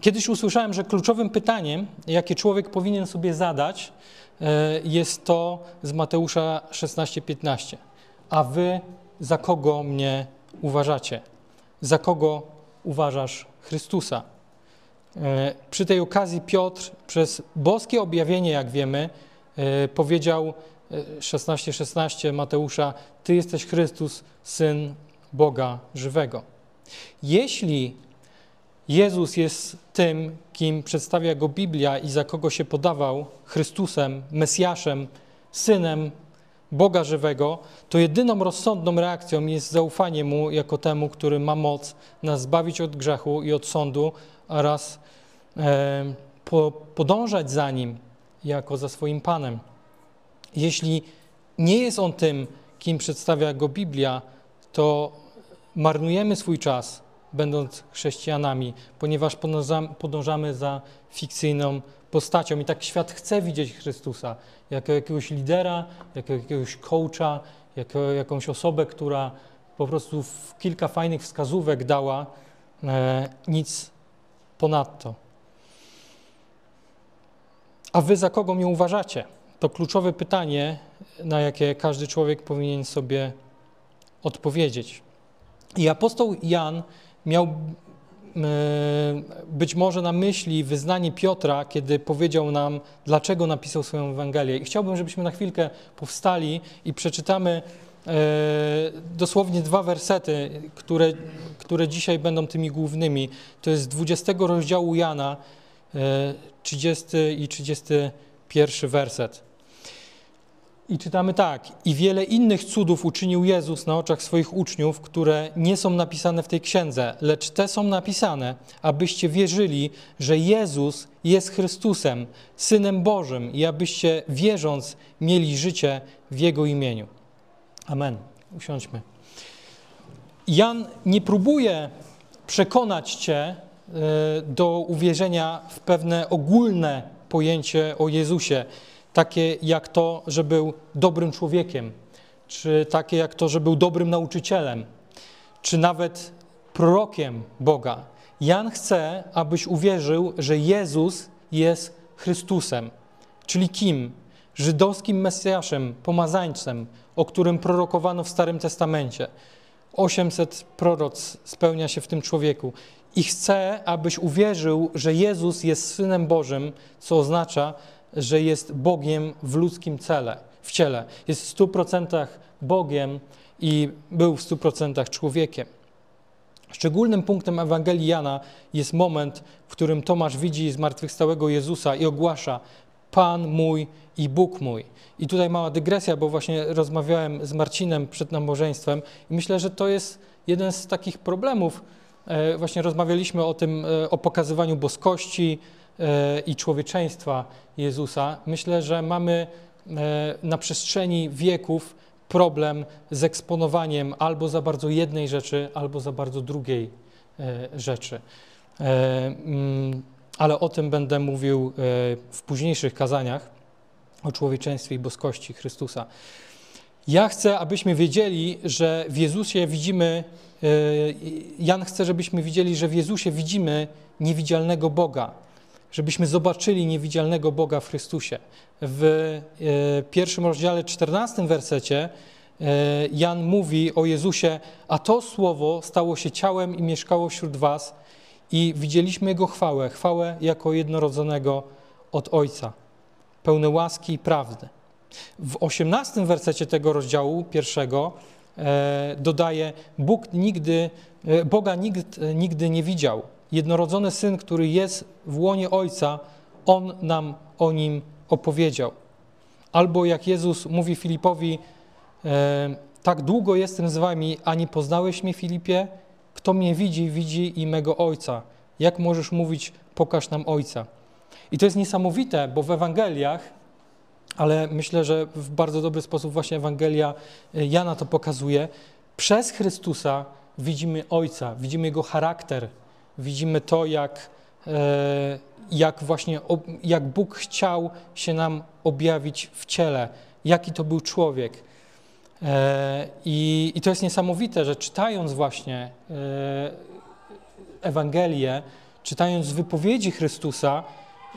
Kiedyś usłyszałem, że kluczowym pytaniem, jakie człowiek powinien sobie zadać, e, jest to z Mateusza 16:15. A wy za kogo mnie uważacie? Za kogo uważasz Chrystusa? E, przy tej okazji Piotr przez boskie objawienie, jak wiemy, e, powiedział 16:16 16 Mateusza: Ty jesteś Chrystus, syn Boga żywego. Jeśli Jezus jest tym, kim przedstawia go Biblia i za kogo się podawał Chrystusem, Mesjaszem, synem Boga żywego, to jedyną rozsądną reakcją jest zaufanie mu jako temu, który ma moc nas zbawić od grzechu i od sądu oraz e, po, podążać za nim jako za swoim Panem. Jeśli nie jest on tym, kim przedstawia go Biblia, to marnujemy swój czas, będąc chrześcijanami, ponieważ podążamy za fikcyjną postacią. I tak świat chce widzieć Chrystusa jako jakiegoś lidera, jako jakiegoś coacha, jako jakąś osobę, która po prostu w kilka fajnych wskazówek dała, e, nic ponadto. A wy za kogo mnie uważacie? To kluczowe pytanie, na jakie każdy człowiek powinien sobie odpowiedzieć. I apostoł Jan miał e, być może na myśli wyznanie Piotra, kiedy powiedział nam, dlaczego napisał swoją Ewangelię. I chciałbym, żebyśmy na chwilkę powstali i przeczytamy e, dosłownie dwa wersety, które, które dzisiaj będą tymi głównymi. To jest 20 rozdziału Jana, 30 e, i 31 werset. I czytamy tak: I wiele innych cudów uczynił Jezus na oczach swoich uczniów, które nie są napisane w tej księdze, lecz te są napisane, abyście wierzyli, że Jezus jest Chrystusem, Synem Bożym, i abyście wierząc mieli życie w Jego imieniu. Amen. Usiądźmy. Jan nie próbuje przekonać Cię e, do uwierzenia w pewne ogólne pojęcie o Jezusie takie jak to, że był dobrym człowiekiem, czy takie jak to, że był dobrym nauczycielem, czy nawet prorokiem Boga. Jan chce, abyś uwierzył, że Jezus jest Chrystusem, czyli kim? Żydowskim Mesjaszem, pomazańcem, o którym prorokowano w Starym Testamencie. 800 proroc spełnia się w tym człowieku. I chce, abyś uwierzył, że Jezus jest Synem Bożym, co oznacza, że jest Bogiem w ludzkim cele, w ciele. Jest w stu procentach Bogiem i był w stu procentach człowiekiem. Szczególnym punktem Ewangelii Jana jest moment, w którym Tomasz widzi zmartwychwstałego Jezusa i ogłasza Pan mój i Bóg mój. I tutaj mała dygresja, bo właśnie rozmawiałem z Marcinem przed nabożeństwem i myślę, że to jest jeden z takich problemów. E, właśnie rozmawialiśmy o tym, e, o pokazywaniu boskości, i człowieczeństwa Jezusa, myślę, że mamy e, na przestrzeni wieków problem z eksponowaniem albo za bardzo jednej rzeczy, albo za bardzo drugiej e, rzeczy. Mm, ale o tym będę mówił w późniejszych kazaniach o człowieczeństwie i boskości Chrystusa. Ja chcę, abyśmy wiedzieli, że w Jezusie widzimy, Jan chce, żebyśmy widzieli, że w Jezusie widzimy niewidzialnego Boga żebyśmy zobaczyli niewidzialnego Boga w Chrystusie. W e, pierwszym rozdziale, 14 wersecie e, Jan mówi o Jezusie, a to słowo stało się ciałem i mieszkało wśród was i widzieliśmy Jego chwałę, chwałę jako jednorodzonego od Ojca, pełne łaski i prawdy. W 18 wersecie tego rozdziału pierwszego e, dodaje, Bóg nigdy, Boga nikt nigdy nie widział, jednorodzony syn, który jest w łonie Ojca, on nam o nim opowiedział. Albo jak Jezus mówi Filipowi, e, tak długo jestem z wami, a nie poznałeś mnie, Filipie? Kto mnie widzi, widzi i mego Ojca. Jak możesz mówić, pokaż nam Ojca? I to jest niesamowite, bo w Ewangeliach, ale myślę, że w bardzo dobry sposób właśnie Ewangelia e, Jana to pokazuje, przez Chrystusa widzimy Ojca, widzimy Jego charakter, widzimy to, jak, e, jak właśnie jak Bóg chciał się nam objawić w ciele, jaki to był człowiek. E, I, I to jest niesamowite, że czytając właśnie e, Ewangelię, czytając wypowiedzi Chrystusa,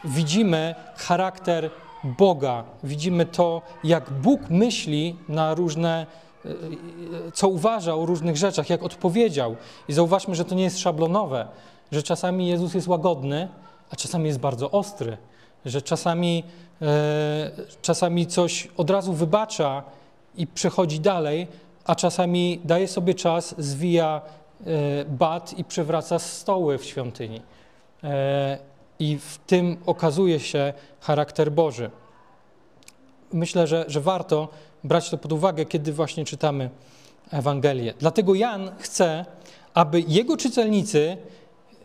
widzimy charakter Boga, widzimy to, jak Bóg myśli na różne, co uważa o różnych rzeczach, jak odpowiedział. I zauważmy, że to nie jest szablonowe, że czasami Jezus jest łagodny, a czasami jest bardzo ostry, że czasami, e, czasami coś od razu wybacza i przechodzi dalej, a czasami daje sobie czas, zwija e, bat i przewraca stoły w świątyni. E, I w tym okazuje się charakter Boży. Myślę, że, że warto brać to pod uwagę, kiedy właśnie czytamy Ewangelię. Dlatego Jan chce, aby jego czytelnicy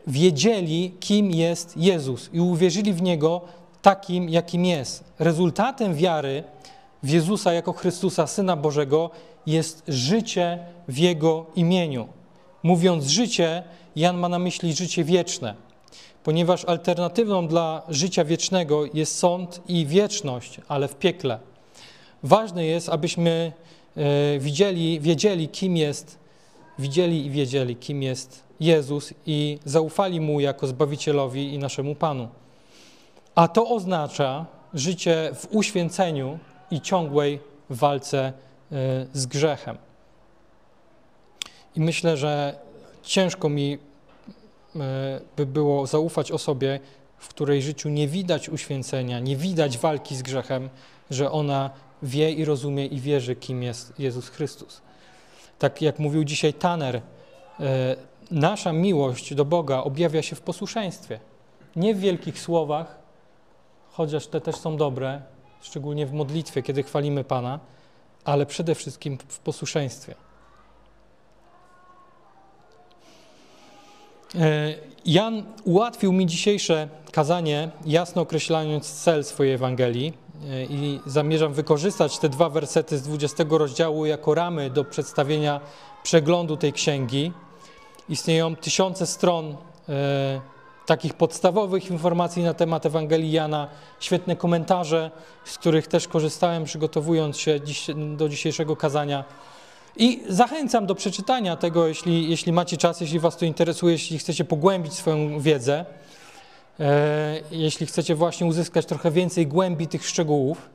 wiedzieli, kim jest Jezus i uwierzyli w Niego takim, jakim jest. Rezultatem wiary w Jezusa jako Chrystusa, Syna Bożego, jest życie w Jego imieniu. Mówiąc życie, Jan ma na myśli życie wieczne, ponieważ alternatywą dla życia wiecznego jest sąd i wieczność, ale w piekle. Ważne jest, abyśmy e, widzieli, wiedzieli, kim jest, widzieli i wiedzieli, kim jest Jezus i zaufali Mu jako Zbawicielowi i naszemu Panu. A to oznacza życie w uświęceniu i ciągłej walce e, z grzechem. I myślę, że ciężko mi e, by było zaufać osobie, w której życiu nie widać uświęcenia, nie widać walki z grzechem, że ona wie i rozumie i wierzy, kim jest Jezus Chrystus. Tak jak mówił dzisiaj Tanner, e, nasza miłość do Boga objawia się w posłuszeństwie. Nie w wielkich słowach, chociaż te też są dobre, szczególnie w modlitwie, kiedy chwalimy Pana, ale przede wszystkim w posłuszeństwie. E, Jan ułatwił mi dzisiejsze kazanie, jasno określając cel swojej Ewangelii e, i zamierzam wykorzystać te dwa wersety z 20 rozdziału jako ramy do przedstawienia przeglądu tej księgi. Istnieją tysiące stron e, takich podstawowych informacji na temat Ewangelii Jana, świetne komentarze, z których też korzystałem przygotowując się dziś, do dzisiejszego kazania. I zachęcam do przeczytania tego, jeśli, jeśli macie czas, jeśli Was to interesuje, jeśli chcecie pogłębić swoją wiedzę, e, jeśli chcecie właśnie uzyskać trochę więcej głębi tych szczegółów.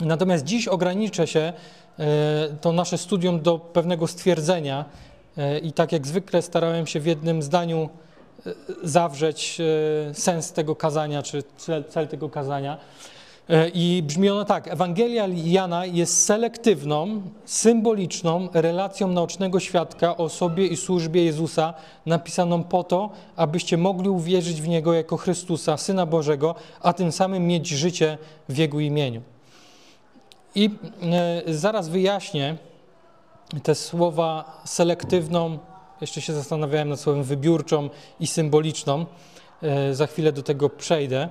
Natomiast dziś ograniczę się e, to nasze studium do pewnego stwierdzenia i tak jak zwykle starałem się w jednym zdaniu e, zawrzeć e, sens tego kazania, czy cel, tego kazania. E, I brzmi ono tak: Ewangelia Jana jest selektywną, symboliczną relacją naocznego świadka o sobie i służbie Jezusa, napisaną po to, abyście mogli uwierzyć w Niego jako Chrystusa, Syna Bożego, a tym samym mieć życie w Jego imieniu. I e, zaraz wyjaśnię te słowa selektywną, jeszcze się zastanawiałem nad słowem wybiórczą i symboliczną. E, za chwilę do tego przejdę.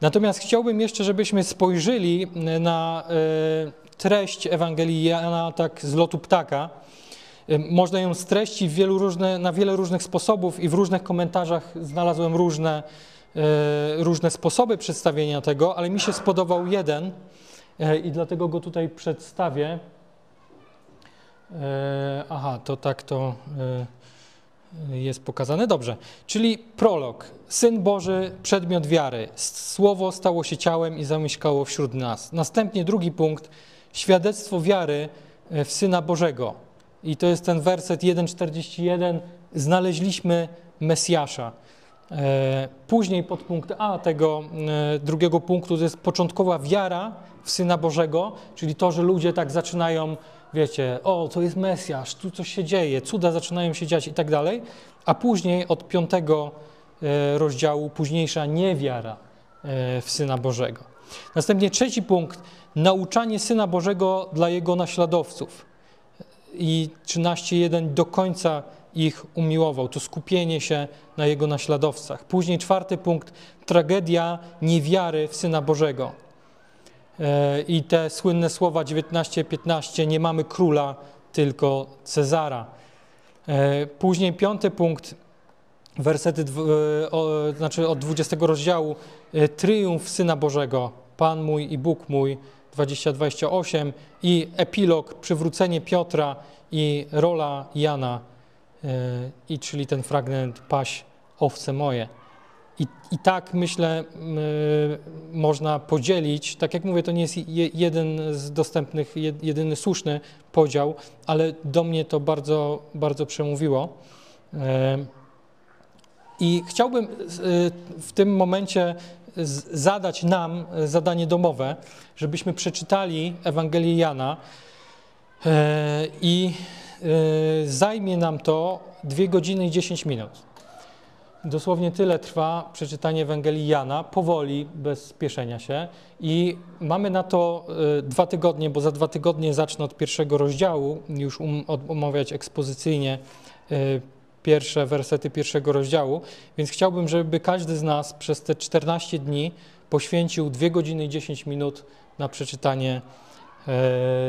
Natomiast chciałbym jeszcze, żebyśmy spojrzeli e, na e, treść Ewangelii Jana tak z lotu ptaka. Można ją streścić różne, na wiele różnych sposobów i w różnych komentarzach znalazłem różne, różne sposoby przedstawienia tego, ale mi się spodobał jeden i dlatego go tutaj przedstawię. Aha, to tak to jest pokazane. Dobrze, czyli prolog. Syn Boży, przedmiot wiary. Słowo stało się ciałem i zamieszkało wśród nas. Następnie drugi punkt, świadectwo wiary e, w Syna Bożego. I to jest ten werset 1,41. Znaleźliśmy Mesjasza. E, później podpunkt A tego e, drugiego punktu to jest początkowa wiara w Syna Bożego, czyli to, że ludzie tak zaczynają wiecie, o, to jest Mesjasz, tu coś się dzieje, cuda zaczynają się dziać i tak dalej, a później od piątego e, rozdziału późniejsza niewiara e, w Syna Bożego. Następnie trzeci punkt, nauczanie Syna Bożego dla Jego naśladowców. I 13.1 do końca ich umiłował, to skupienie się na Jego naśladowcach. Później czwarty punkt, tragedia niewiary w Syna Bożego i te słynne słowa 19-15, nie mamy króla, tylko Cezara. E, później piąty punkt, wersety, e, znaczy od 20 rozdziału, e, triumf Syna Bożego, Pan mój i Bóg mój, 20-28 i epilog, przywrócenie Piotra i rola Jana, i czyli ten fragment paś owce moje. I, I tak myślę, y, można podzielić. Tak jak mówię, to nie jest je, jeden z dostępnych, jed, jedyny słuszny podział, ale do mnie to bardzo, bardzo przemówiło. Y, I chciałbym y, w tym momencie zadać nam zadanie domowe, żebyśmy przeczytali Ewangelię Jana i zajmie nam to 2 godziny i 10 minut. Dosłownie tyle trwa przeczytanie Ewangelii Jana, powoli, bez spieszenia się. I mamy na to y, dwa tygodnie, bo za dwa tygodnie zacznę od pierwszego rozdziału, już um, omawiać ekspozycyjnie y, pierwsze wersety pierwszego rozdziału. Więc chciałbym, żeby każdy z nas przez te 14 dni poświęcił 2 godziny i 10 minut na przeczytanie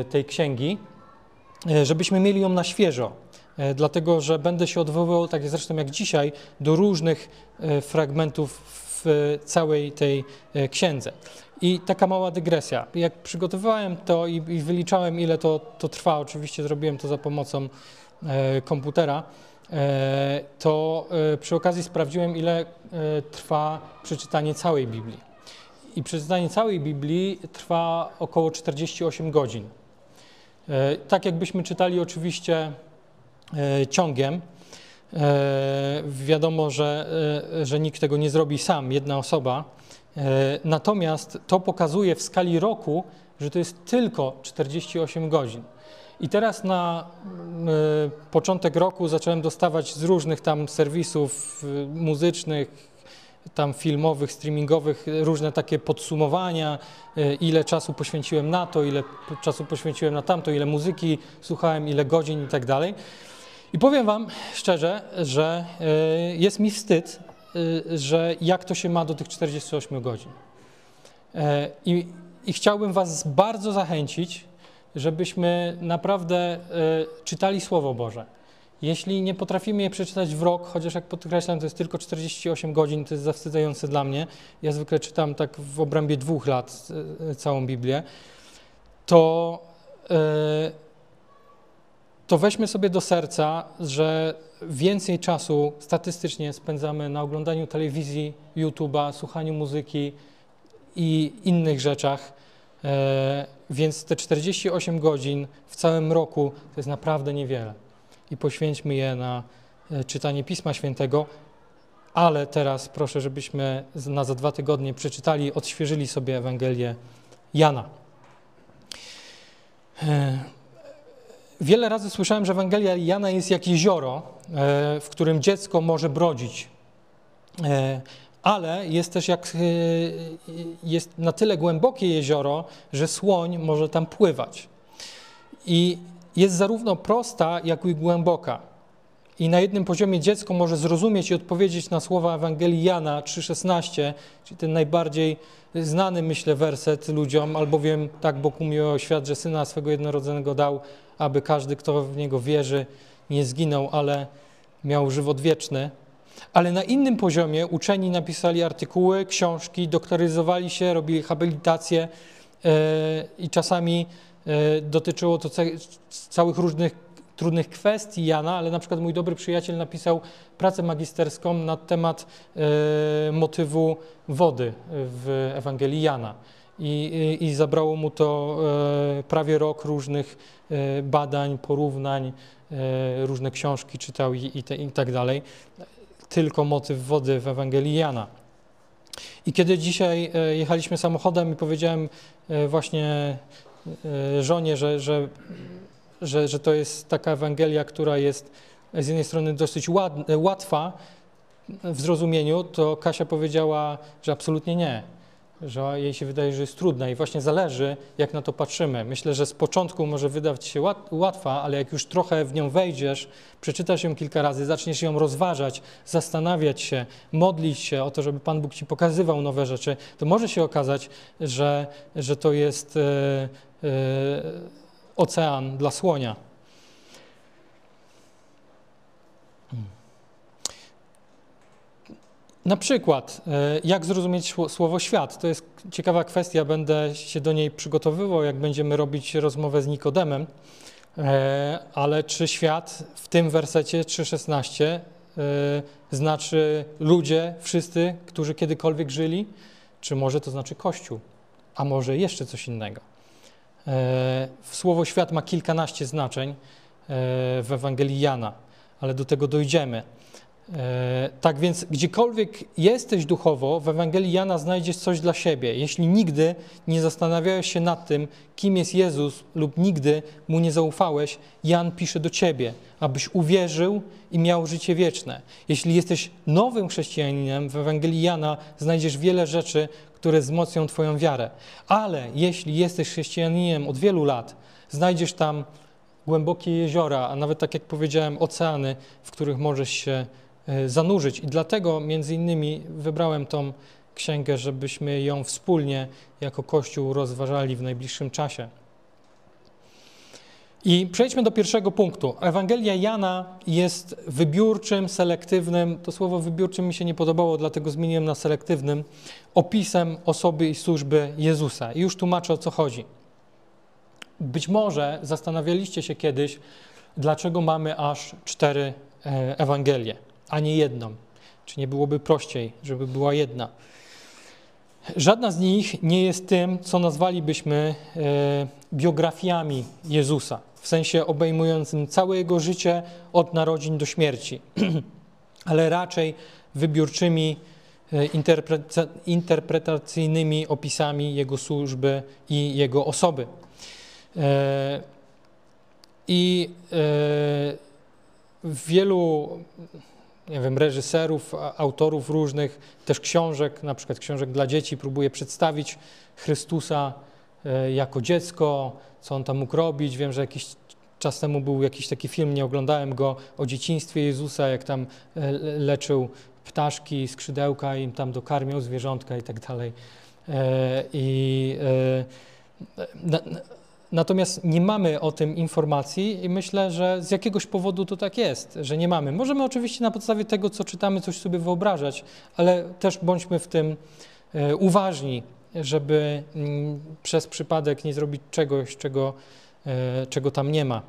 y, tej księgi, żebyśmy mieli ją na świeżo dlatego że będę się odwoływał, tak zresztą jak dzisiaj, do różnych e, fragmentów w całej tej e, księdze. I taka mała dygresja. Jak przygotowywałem to i, i wyliczałem, ile to, to trwa, oczywiście zrobiłem to za pomocą e, komputera, e, to e, przy okazji sprawdziłem, ile trwa przeczytanie całej Biblii. I przeczytanie całej Biblii trwa około 48 godzin. Tak jakbyśmy czytali oczywiście E, ciągiem. E, wiadomo, że, e, że nikt tego nie zrobi sam, jedna osoba. Natomiast to pokazuje w skali roku, że to jest tylko 48 godzin. I teraz na początek roku zacząłem dostawać z różnych tam serwisów muzycznych, tam filmowych, streamingowych, różne takie podsumowania, ile czasu poświęciłem na to, ile czasu poświęciłem na tamto, ile muzyki słuchałem, ile godzin i tak dalej. I powiem Wam szczerze, że e, jest mi wstyd, e, że jak to się ma do tych 48 godzin. E, I, i chciałbym Was bardzo zachęcić, żebyśmy naprawdę czytali Słowo Boże. Jeśli nie potrafimy je przeczytać w rok, chociaż jak podkreślam, to jest tylko 48 godzin, to jest zawstydzające dla mnie. Ja zwykle czytam tak w obrębie dwóch lat całą Biblię. To to weźmy sobie do serca, że więcej czasu statystycznie spędzamy na oglądaniu telewizji, YouTube'a, słuchaniu muzyki i innych rzeczach. E, więc te 48 godzin w całym roku to jest naprawdę niewiele. I poświęćmy je na e, czytanie Pisma Świętego. Ale teraz proszę, żebyśmy na za dwa tygodnie przeczytali, odświeżyli sobie Ewangelię Jana. Wiele razy słyszałem, że Ewangelia Jana jest jak jezioro, e, w którym dziecko może brodzić. E, ale jest też jak, e, jest na tyle głębokie jezioro, że słoń może tam pływać. I jest zarówno prosta, jak i głęboka. I na jednym poziomie dziecko może zrozumieć i odpowiedzieć na słowa Ewangelii Jana 3,16, czyli ten najbardziej znany, myślę, werset ludziom, albowiem tak Bóg umiłował świat, że Syna swego jednorodzonego dał, aby każdy, kto w Niego wierzy, nie zginął, ale miał żywot wieczny. Ale na innym poziomie uczeni napisali artykuły, książki, doktoryzowali się, robili habilitacje yy, i czasami yy, dotyczyło to całych różnych trudnych kwestii Jana, ale na przykład mój dobry przyjaciel napisał pracę magisterską na temat e, motywu wody w Ewangelii Jana. I, i, zabrało mu to e, prawie rok różnych e, badań, porównań, różne książki czytał i, i, te, i tak dalej. Tylko motyw wody w Ewangelii Jana. I kiedy dzisiaj jechaliśmy samochodem i powiedziałem właśnie żonie, że, że że, że to jest taka Ewangelia, która jest z jednej strony dosyć łatwa w zrozumieniu, to Kasia powiedziała, że absolutnie nie, że jej się wydaje, że jest trudna i właśnie zależy, jak na to patrzymy. Myślę, że z początku może wydawać się łatwa, ale jak już trochę w nią wejdziesz, przeczytasz ją kilka razy, zaczniesz ją rozważać, zastanawiać się, modlić się o to, żeby Pan Bóg ci pokazywał nowe rzeczy, to może się okazać, że, że to jest. Yy, yy, ocean dla słonia. Na przykład, e, jak zrozumieć słowo świat? To jest ciekawa kwestia, będę się do niej przygotowywał, jak będziemy robić rozmowę z Nikodemem. E, ale czy świat w tym wersecie 3,16 znaczy ludzie, wszyscy, którzy kiedykolwiek żyli, czy może to znaczy Kościół, a może jeszcze coś innego. Słowo świat ma kilkanaście znaczeń w Ewangelii Jana, ale do tego dojdziemy. E, tak więc, gdziekolwiek jesteś duchowo, w Ewangelii Jana znajdziesz coś dla siebie. Jeśli nigdy nie zastanawiałeś się nad tym, kim jest Jezus, lub nigdy mu nie zaufałeś, Jan pisze do ciebie, abyś uwierzył i miał życie wieczne. Jeśli jesteś nowym chrześcijaninem, w Ewangelii Jana znajdziesz wiele rzeczy, które wzmocnią Twoją wiarę. Ale jeśli jesteś chrześcijaninem od wielu lat, znajdziesz tam głębokie jeziora, a nawet tak jak powiedziałem, oceany, w których możesz się E, zanurzyć. I dlatego między innymi wybrałem tą księgę, żebyśmy ją wspólnie jako Kościół rozważali w najbliższym czasie. I przejdźmy do pierwszego punktu. Ewangelia Jana jest wybiórczym, selektywnym, to słowo wybiórczym mi się nie podobało, dlatego zmieniłem na selektywnym, opisem osoby i służby Jezusa. I już tłumaczę o co chodzi. Być może zastanawialiście się kiedyś, dlaczego mamy aż cztery e, Ewangelie a nie jedną. Czy nie byłoby prościej, żeby była jedna? Żadna z nich nie jest tym, co nazwalibyśmy e, biografiami Jezusa, w sensie obejmującym całe jego życie od narodzin do śmierci, ale raczej wybiórczymi, e, interpretacyjnymi opisami jego służby i jego osoby. E, I w wielu nie wiem, reżyserów, autorów różnych, też książek, na przykład książek dla dzieci, próbuje przedstawić Chrystusa e, jako dziecko, co on tam mógł robić. Wiem, że jakiś czas temu był jakiś taki film, nie oglądałem go, o dzieciństwie Jezusa, jak tam e, leczył ptaszki, skrzydełka, im tam dokarmiał zwierzątka i tak dalej. E, I Natomiast nie mamy o tym informacji i myślę, że z jakiegoś powodu to tak jest, że nie mamy. Możemy oczywiście na podstawie tego, co czytamy, coś sobie wyobrażać, ale też bądźmy w tym e, uważni, żeby mm, przez przypadek nie zrobić czegoś, czego, e, czego tam nie ma.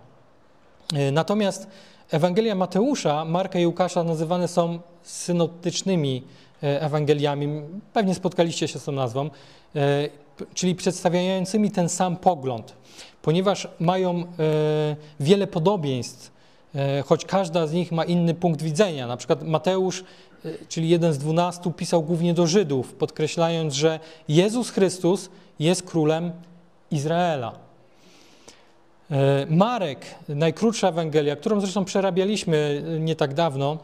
E, natomiast Ewangelia Mateusza, Marka i Łukasza nazywane są synoptycznymi Ewangeliami. Pewnie spotkaliście się z tą nazwą czyli przedstawiającymi ten sam pogląd, ponieważ mają e, wiele podobieństw, e, choć każda z nich ma inny punkt widzenia. Na przykład Mateusz, e, czyli jeden z dwunastu, pisał głównie do Żydów, podkreślając, że Jezus Chrystus jest królem Izraela. Marek, najkrótsza Ewangelia, którą zresztą przerabialiśmy nie tak dawno,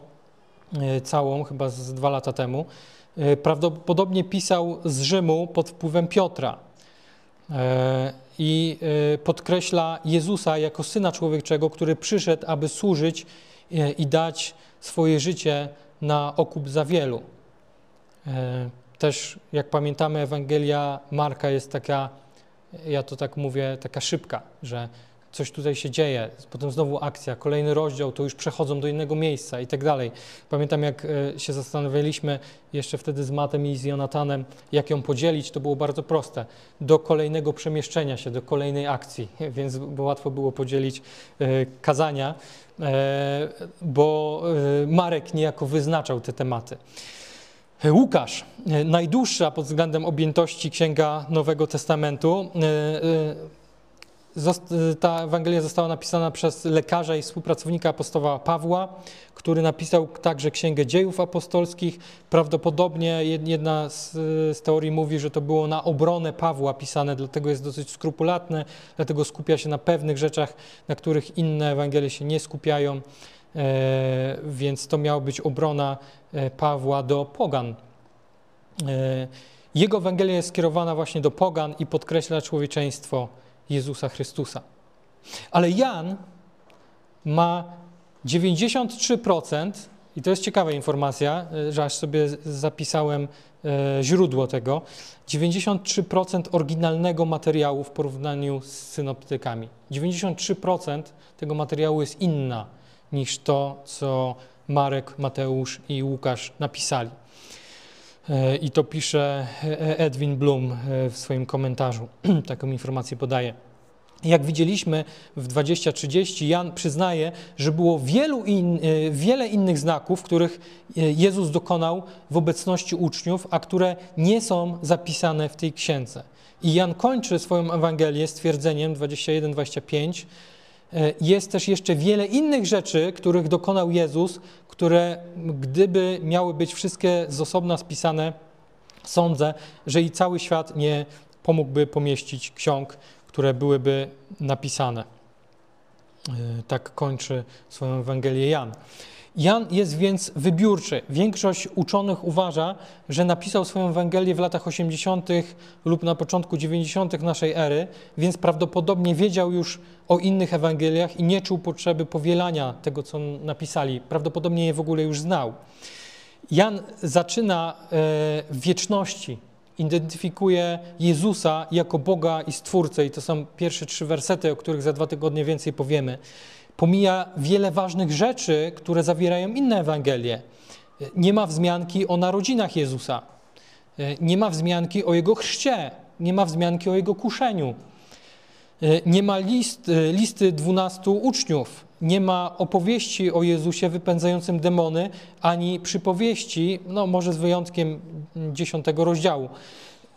całą, chyba z dwa lata temu, E, prawdopodobnie pisał z Rzymu pod wpływem Piotra e, i e, podkreśla Jezusa jako syna człowieczego, który przyszedł, aby służyć i dać swoje życie na okup za wielu. Też, jak pamiętamy, Ewangelia Marka jest taka, ja to tak mówię, taka szybka, że coś tutaj się dzieje, potem znowu akcja, kolejny rozdział, to już przechodzą do innego miejsca i tak dalej. Pamiętam, jak e, się zastanawialiśmy jeszcze wtedy z Matem i z Jonatanem, jak ją podzielić, to było bardzo proste. Do kolejnego przemieszczenia się, do kolejnej akcji, więc łatwo było podzielić e, kazania, e, bo Marek niejako wyznaczał te tematy. Łukasz, najdłuższa pod względem objętości księga Nowego Testamentu, ta Ewangelia została napisana przez lekarza i współpracownika apostoła Pawła, który napisał także Księgę Dziejów Apostolskich. Prawdopodobnie jedna z, z, teorii mówi, że to było na obronę Pawła pisane, dlatego jest dosyć skrupulatne, dlatego skupia się na pewnych rzeczach, na których inne Ewangelie się nie skupiają, e, więc to miała być obrona e, Pawła do pogan. E, jego Ewangelia jest skierowana właśnie do pogan i podkreśla człowieczeństwo Jezusa Chrystusa. Ale Jan ma 93%, i to jest ciekawa informacja, e, że aż sobie zapisałem e, źródło tego, 93% oryginalnego materiału w porównaniu z synoptykami. 93% tego materiału jest inna niż to, co Marek, Mateusz i Łukasz napisali. E, I to pisze Edwin Blum e, w swoim komentarzu. Taką informację podaje. Jak widzieliśmy w 20:30, Jan przyznaje, że było wielu in, wiele innych znaków, których Jezus dokonał w obecności uczniów, a które nie są zapisane w tej księdze. I Jan kończy swoją Ewangelię stwierdzeniem 21-25. Jest też jeszcze wiele innych rzeczy, których dokonał Jezus, które gdyby miały być wszystkie z osobna spisane, sądzę, że i cały świat nie pomógłby pomieścić ksiąg, które byłyby napisane. Tak kończy swoją Ewangelię Jan. Jan jest więc wybiórczy. Większość uczonych uważa, że napisał swoją Ewangelię w latach 80. lub na początku 90. naszej ery, więc prawdopodobnie wiedział już o innych Ewangeliach i nie czuł potrzeby powielania tego, co napisali. Prawdopodobnie je w ogóle już znał. Jan zaczyna e, w wieczności, identyfikuje Jezusa jako Boga i Stwórcę, i to są pierwsze trzy wersety, o których za dwa tygodnie więcej powiemy pomija wiele ważnych rzeczy, które zawierają inne Ewangelie. Nie ma wzmianki o narodzinach Jezusa, nie ma wzmianki o Jego chrzcie, nie ma wzmianki o Jego kuszeniu, nie ma list, listy dwunastu uczniów, nie ma opowieści o Jezusie wypędzającym demony, ani przypowieści, no może z wyjątkiem dziesiątego rozdziału.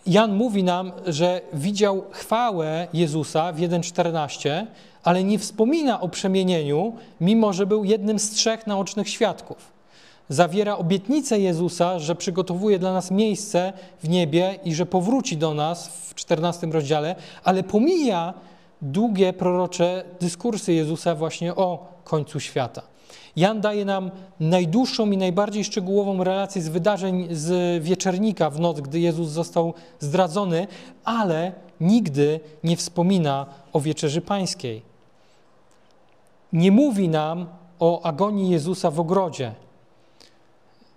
Jan mówi nam, że widział chwałę Jezusa w 1,14, ale nie wspomina o przemienieniu, mimo że był jednym z trzech naocznych świadków. Zawiera obietnicę Jezusa, że przygotowuje dla nas miejsce w niebie i że powróci do nas w 14 rozdziale, ale pomija długie prorocze dyskursy Jezusa właśnie o końcu świata. Jan daje nam najdłuższą i najbardziej szczegółową relację z wydarzeń z wieczernika w noc, gdy Jezus został zdradzony, ale nigdy nie wspomina o wieczerzy pańskiej nie mówi nam o agonii Jezusa w ogrodzie.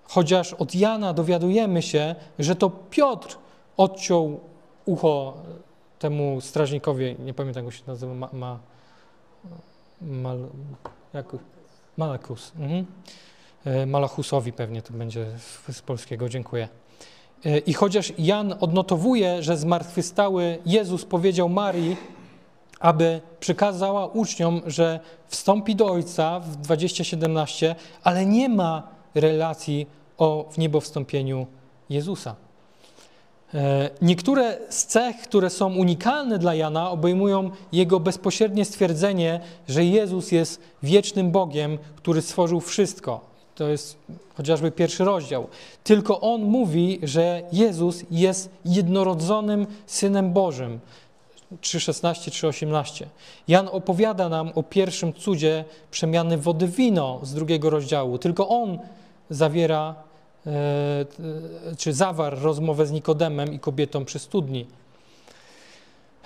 Chociaż od Jana dowiadujemy się, że to Piotr odciął ucho temu strażnikowi, nie pamiętam jak się nazywa, ma, ma, mal, jak, Malakus. Mhm. E, Malachusowi pewnie to będzie z, z polskiego, dziękuję. E, I chociaż Jan odnotowuje, że zmartwychwstały Jezus powiedział Marii, aby przykazała uczniom, że wstąpi do Ojca w 2017, ale nie ma relacji o wniebowstąpieniu Jezusa. E, niektóre z cech, które są unikalne dla Jana, obejmują jego bezpośrednie stwierdzenie, że Jezus jest wiecznym Bogiem, który stworzył wszystko. To jest chociażby pierwszy rozdział. Tylko on mówi, że Jezus jest jednorodzonym synem Bożym. 3,16, 3,18. Jan opowiada nam o pierwszym cudzie przemiany wody w wino z drugiego rozdziału. Tylko on zawiera, e, czy zawarł rozmowę z Nikodemem i kobietą przy studni.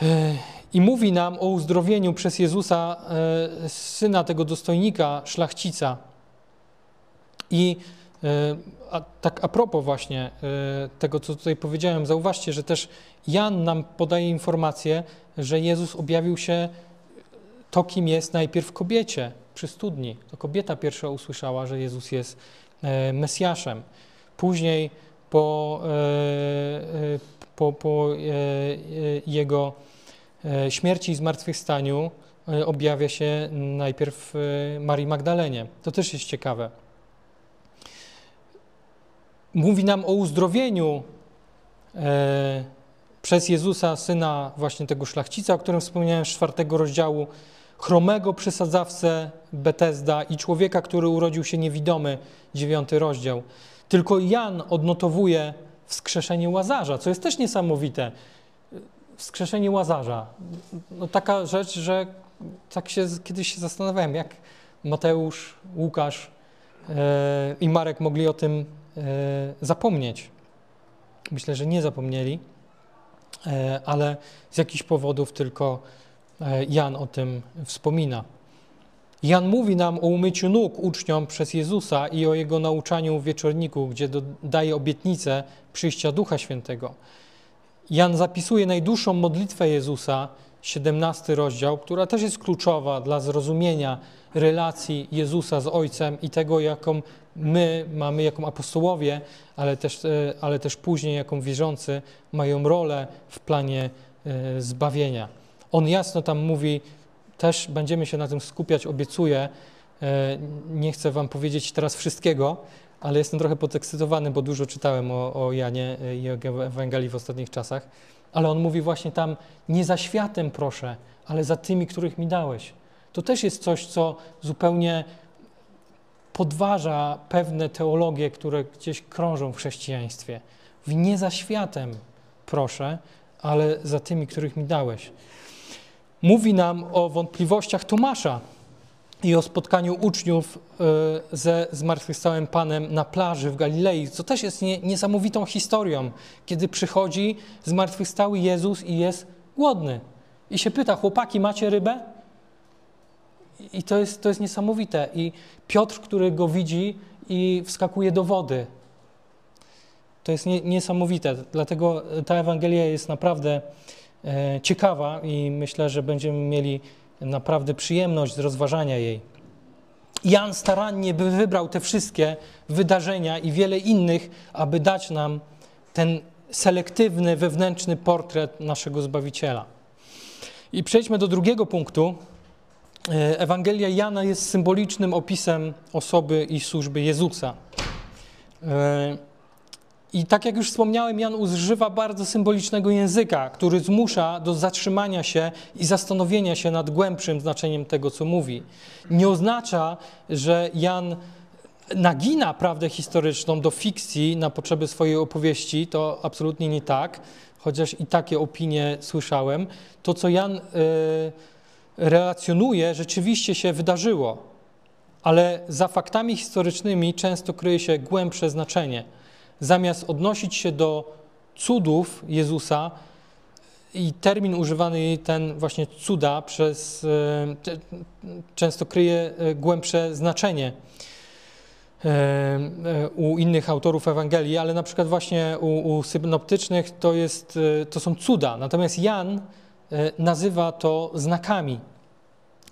E, I mówi nam o uzdrowieniu przez Jezusa e, syna tego dostojnika, szlachcica. I a, tak a propos właśnie tego, co tutaj powiedziałem, zauważcie, że też Jan nam podaje informację, że Jezus objawił się to, kim jest najpierw kobiecie przy studni. To kobieta pierwsza usłyszała, że Jezus jest e, Mesjaszem. Później po, e, e, po, po Jego śmierci i zmartwychwstaniu objawia się najpierw Marii Magdalenie. To też jest ciekawe. Mówi nam o uzdrowieniu przez Jezusa, syna właśnie tego szlachcica, o którym wspomniałem z czwartego rozdziału, chromego przysadzawcę Betesda i człowieka, który urodził się niewidomy, dziewiąty rozdział. Tylko Jan odnotowuje wskrzeszenie Łazarza, co jest też niesamowite. Wskrzeszenie Łazarza. No, taka rzecz, że tak się kiedyś się zastanawiałem, jak Mateusz, Łukasz e, i Marek mogli o tym e, zapomnieć. Myślę, że nie zapomnieli. E, ale z jakichś powodów tylko e, Jan o tym wspomina. Jan mówi nam o umyciu nóg uczniom przez Jezusa i o jego nauczaniu w wieczorniku, gdzie daje obietnicę przyjścia Ducha Świętego. Jan zapisuje najdłuższą modlitwę Jezusa, 17 rozdział, która też jest kluczowa dla zrozumienia relacji Jezusa z Ojcem i tego, jaką my mamy, jaką apostołowie, ale też, e, ale też później, jaką wierzący mają rolę w planie e, zbawienia. On jasno tam mówi, też będziemy się na tym skupiać, obiecuję. E, nie chcę Wam powiedzieć teraz wszystkiego, ale jestem trochę podekscytowany, bo dużo czytałem o, o Janie i jego Ewangelii w ostatnich czasach. Ale on mówi właśnie tam, nie za światem proszę, ale za tymi, których mi dałeś. To też jest coś, co zupełnie podważa pewne teologie, które gdzieś krążą w chrześcijaństwie. W nie za światem proszę, ale za tymi, których mi dałeś. Mówi nam o wątpliwościach Tomasza i o spotkaniu uczniów e, ze zmartwychwstałym Panem na plaży w Galilei, co też jest nie, niesamowitą historią, kiedy przychodzi zmartwychwstały Jezus i jest głodny. I się pyta, chłopaki, macie rybę? I to jest, to jest niesamowite. I Piotr, który go widzi i wskakuje do wody. To jest nie, niesamowite. Dlatego ta Ewangelia jest naprawdę e, ciekawa i myślę, że będziemy mieli naprawdę przyjemność z rozważania jej. Jan starannie by wybrał te wszystkie wydarzenia i wiele innych, aby dać nam ten selektywny, wewnętrzny portret naszego Zbawiciela. I przejdźmy do drugiego punktu. E, Ewangelia Jana jest symbolicznym opisem osoby i służby Jezusa. I tak jak już wspomniałem, Jan używa bardzo symbolicznego języka, który zmusza do zatrzymania się i zastanowienia się nad głębszym znaczeniem tego, co mówi. Nie oznacza, że Jan nagina prawdę historyczną do fikcji na potrzeby swojej opowieści, to absolutnie nie tak, chociaż i takie opinie słyszałem. To, co Jan y, relacjonuje, rzeczywiście się wydarzyło, ale za faktami historycznymi często kryje się głębsze znaczenie. Zamiast odnosić się do cudów Jezusa, i termin używany ten właśnie cuda przez, e, często kryje e, głębsze znaczenie u innych autorów Ewangelii, ale na przykład właśnie u, u synoptycznych to, jest, to są cuda. Natomiast Jan E, nazywa to znakami.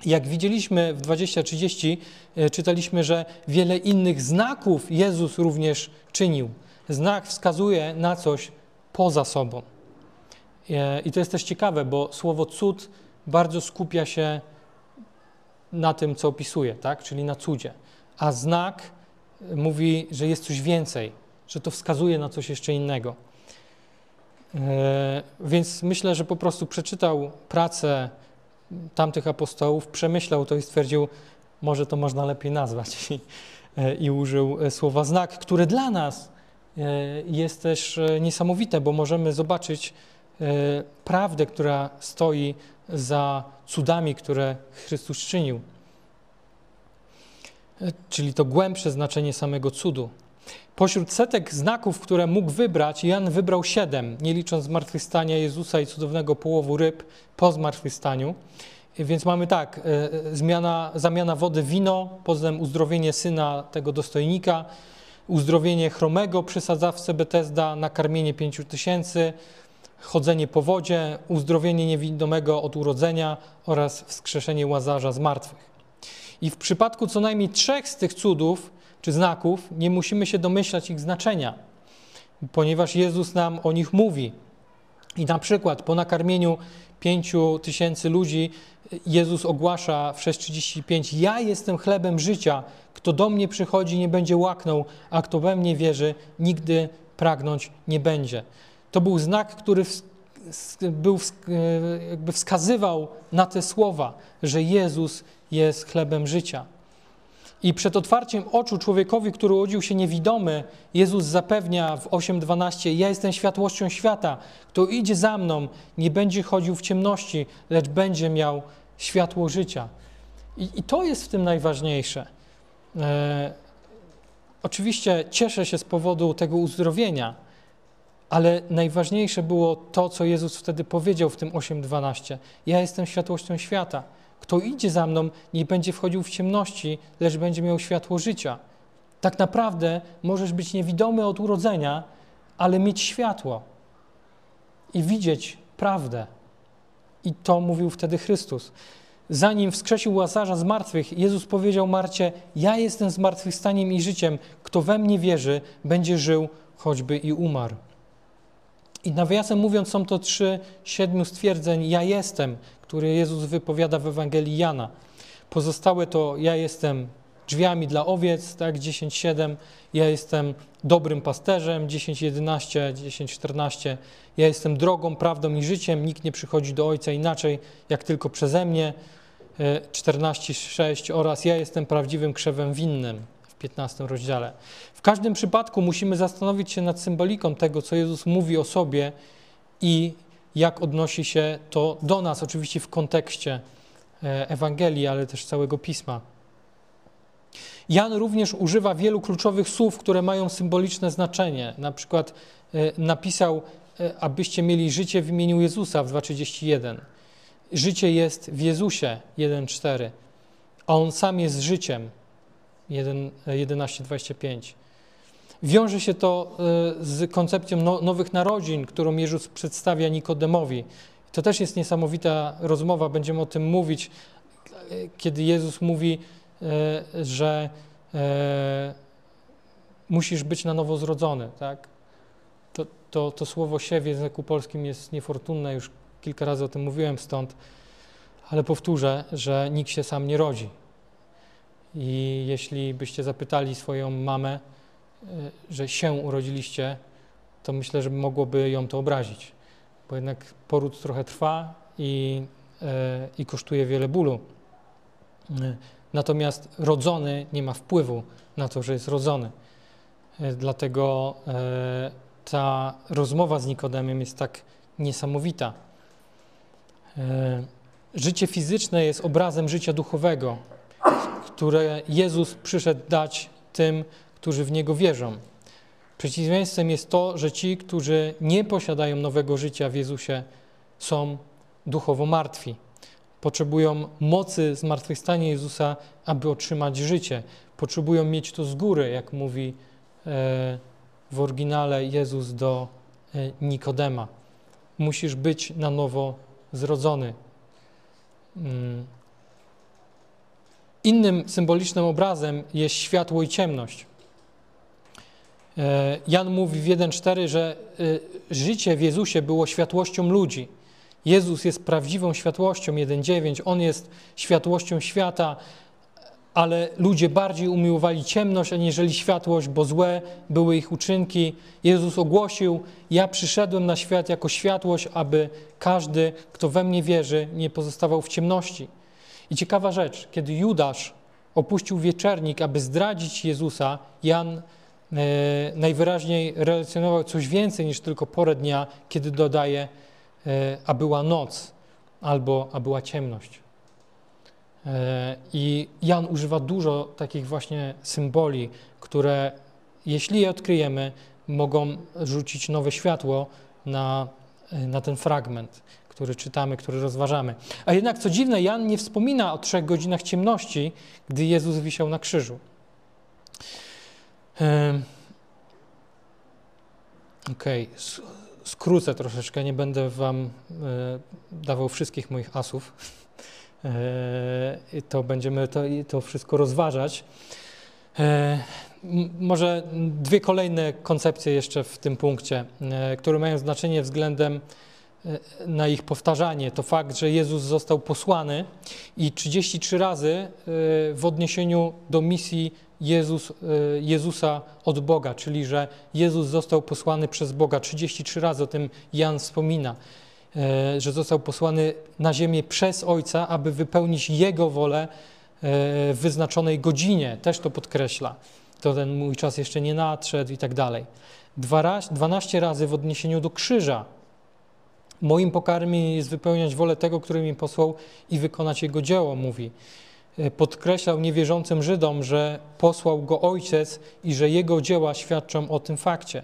Jak widzieliśmy w 2030, e, czytaliśmy, że wiele innych znaków Jezus również czynił. Znak wskazuje na coś poza sobą. E, I to jest też ciekawe, bo słowo cud bardzo skupia się na tym, co opisuje, tak? czyli na cudzie. A znak mówi, że jest coś więcej, że to wskazuje na coś jeszcze innego. E, więc myślę, że po prostu przeczytał pracę tamtych apostołów, przemyślał to i stwierdził, może to można lepiej nazwać. I, e, i użył e, słowa znak, które dla nas jest też niesamowite, bo możemy zobaczyć prawdę, która stoi za cudami, które Chrystus czynił. Czyli to głębsze znaczenie samego cudu. Pośród setek znaków, które mógł wybrać, Jan wybrał siedem, nie licząc zmartwychwstania Jezusa i cudownego połowu ryb po zmartwychwstaniu. Więc mamy tak, e, e, zmiana, zamiana wody wino, potem uzdrowienie syna tego dostojnika, uzdrowienie chromego przy sadzawce Betesda, nakarmienie pięciu tysięcy, chodzenie po wodzie, uzdrowienie niewidomego od urodzenia oraz wskrzeszenie łazarza z martwych. I w przypadku co najmniej trzech z tych cudów czy znaków, nie musimy się domyślać ich znaczenia, ponieważ Jezus nam o nich mówi. I na przykład po nakarmieniu pięciu tysięcy ludzi Jezus ogłasza w 6.35 Ja jestem chlebem życia, kto do mnie przychodzi nie będzie łaknął, a kto we mnie wierzy nigdy pragnąć nie będzie. To był znak, który był, jakby wskazywał na te słowa, że Jezus jest chlebem życia. I przed otwarciem oczu człowiekowi, który urodził się niewidomy, Jezus zapewnia w 8:12: Ja jestem światłością świata. Kto idzie za mną, nie będzie chodził w ciemności, lecz będzie miał światło życia. I, i to jest w tym najważniejsze. E, oczywiście cieszę się z powodu tego uzdrowienia, ale najważniejsze było to, co Jezus wtedy powiedział w tym 8:12: Ja jestem światłością świata. Kto idzie za mną, nie będzie wchodził w ciemności, lecz będzie miał światło życia. Tak naprawdę możesz być niewidomy od urodzenia, ale mieć światło i widzieć prawdę. I to mówił wtedy Chrystus. Zanim wskrzesił łazarza z martwych, Jezus powiedział Marcie: Ja jestem zmartwychwstaniem i życiem. Kto we mnie wierzy, będzie żył, choćby i umarł. I nawiasem mówiąc, są to trzy siedmiu stwierdzeń. Ja jestem, które Jezus wypowiada w Ewangelii Jana. Pozostałe to ja jestem drzwiami dla owiec, tak, 10-7, ja jestem dobrym pasterzem, 10-11, 10-14, ja jestem drogą, prawdą i życiem, nikt nie przychodzi do Ojca inaczej, jak tylko przeze mnie, 14-6 oraz ja jestem prawdziwym krzewem winnym 15 rozdziale. W każdym przypadku musimy zastanowić się nad symboliką tego, co Jezus mówi o sobie i jak odnosi się to do nas, oczywiście w kontekście e, Ewangelii, ale też całego Pisma. Jan również używa wielu kluczowych słów, które mają symboliczne znaczenie. Na przykład e, napisał, e, abyście mieli życie w imieniu Jezusa w 2:31. Życie jest w Jezusie 1:4, a on sam jest życiem 11:25. Wiąże się to e, z koncepcją no, nowych narodzin, którą Jezus przedstawia Nikodemowi. To też jest niesamowita rozmowa, będziemy o tym mówić, kiedy Jezus mówi, e, że e, musisz być na nowo zrodzony. Tak? To, to, to słowo siew w języku polskim jest niefortunne, już kilka razy o tym mówiłem stąd, ale powtórzę, że nikt się sam nie rodzi. I jeśli byście zapytali swoją mamę, E, że się urodziliście, to myślę, że mogłoby ją to obrazić, bo jednak poród trochę trwa i, e, i kosztuje wiele bólu. E, natomiast rodzony nie ma wpływu na to, że jest rodzony. Dlatego ta rozmowa z Nikodemem jest tak niesamowita. Życie fizyczne jest obrazem życia duchowego, które Jezus przyszedł dać tym, którzy w Niego wierzą. Przeciwieństwem jest to, że ci, którzy nie posiadają nowego życia w Jezusie, są duchowo martwi. Potrzebują mocy zmartwychwstania Jezusa, aby otrzymać życie. Potrzebują mieć to z góry, jak mówi e, w oryginale Jezus do e, Nikodema. Musisz być na nowo zrodzony. Innym symbolicznym obrazem jest światło i ciemność. E, Jan mówi w 1,4, że e, życie w Jezusie było światłością ludzi. Jezus jest prawdziwą światłością, 1,9. On jest światłością świata, ale ludzie bardziej umiłowali ciemność, aniżeli światłość, bo złe były ich uczynki. Jezus ogłosił: Ja przyszedłem na świat jako światłość, aby każdy, kto we mnie wierzy, nie pozostawał w ciemności. I ciekawa rzecz, kiedy Judasz opuścił wieczernik, aby zdradzić Jezusa, Jan E, najwyraźniej relacjonował coś więcej niż tylko porę dnia, kiedy dodaje, e, a była noc albo a była ciemność. E, I Jan używa dużo takich właśnie symboli, które, jeśli je odkryjemy, mogą rzucić nowe światło na, na ten fragment, który czytamy, który rozważamy. A jednak, co dziwne, Jan nie wspomina o trzech godzinach ciemności, gdy Jezus wisiał na krzyżu. Okej, okay. skrócę troszeczkę, nie będę Wam e, dawał wszystkich moich asów. E, to będziemy to, to wszystko rozważać. E, może dwie kolejne koncepcje jeszcze w tym punkcie, które mają znaczenie względem na ich powtarzanie. To fakt, że Jezus został posłany i 33 razy w odniesieniu do misji Jezus, e, Jezusa od Boga, czyli że Jezus został posłany przez Boga. 33 razy o tym Jan wspomina, e, że został posłany na ziemię przez Ojca, aby wypełnić Jego wolę e, w wyznaczonej godzinie. Też to podkreśla. To ten mój czas jeszcze nie nadszedł i tak dalej. 12 razy w odniesieniu do krzyża. Moim pokarmem jest wypełniać wolę tego, który mi posłał i wykonać Jego dzieło, mówi. E, podkreślał niewierzącym Żydom, że posłał go ojciec i że jego dzieła świadczą o tym fakcie.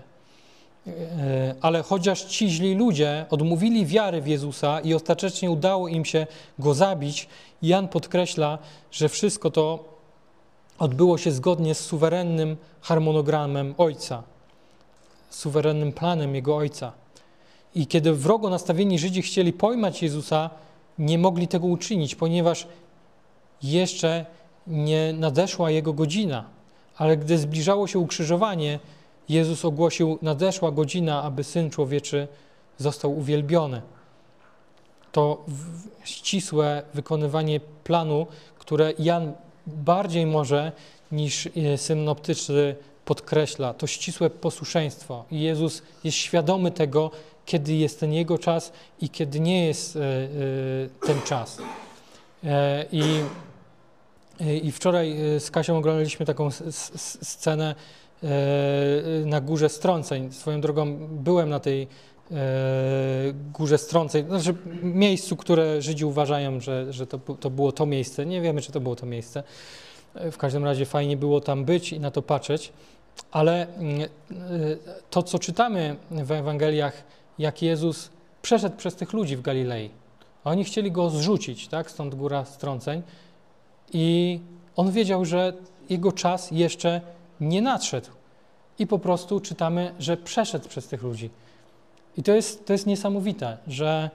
E, ale chociaż ci źli ludzie odmówili wiary w Jezusa i ostatecznie udało im się go zabić, Jan podkreśla, że wszystko to odbyło się zgodnie z suwerennym harmonogramem Ojca, suwerennym planem Jego Ojca. I kiedy wrogo nastawieni Żydzi chcieli pojmać Jezusa, nie mogli tego uczynić, ponieważ jeszcze nie nadeszła jego godzina, ale gdy zbliżało się ukrzyżowanie, Jezus ogłosił: Nadeszła godzina, aby syn człowieczy został uwielbiony. To ścisłe wykonywanie planu, które Jan bardziej może niż e, synoptyczny podkreśla, to ścisłe posłuszeństwo. I Jezus jest świadomy tego, kiedy jest ten Jego czas i kiedy nie jest e, e, ten czas. I, i wczoraj z Kasią oglądaliśmy taką scenę na Górze Strąceń. Swoją drogą byłem na tej Górze Strąceń, znaczy miejscu, które Żydzi uważają, że, że to, to było to miejsce. Nie wiemy, czy to było to miejsce. W każdym razie fajnie było tam być i na to patrzeć, ale mm, e, to, co czytamy w Ewangeliach, jak Jezus przeszedł przez tych ludzi w Galilei. Oni chcieli go zrzucić, tak? stąd góra strąceń. I on wiedział, że jego czas jeszcze nie nadszedł. I po prostu czytamy, że przeszedł przez tych ludzi. I to jest, to jest niesamowite, że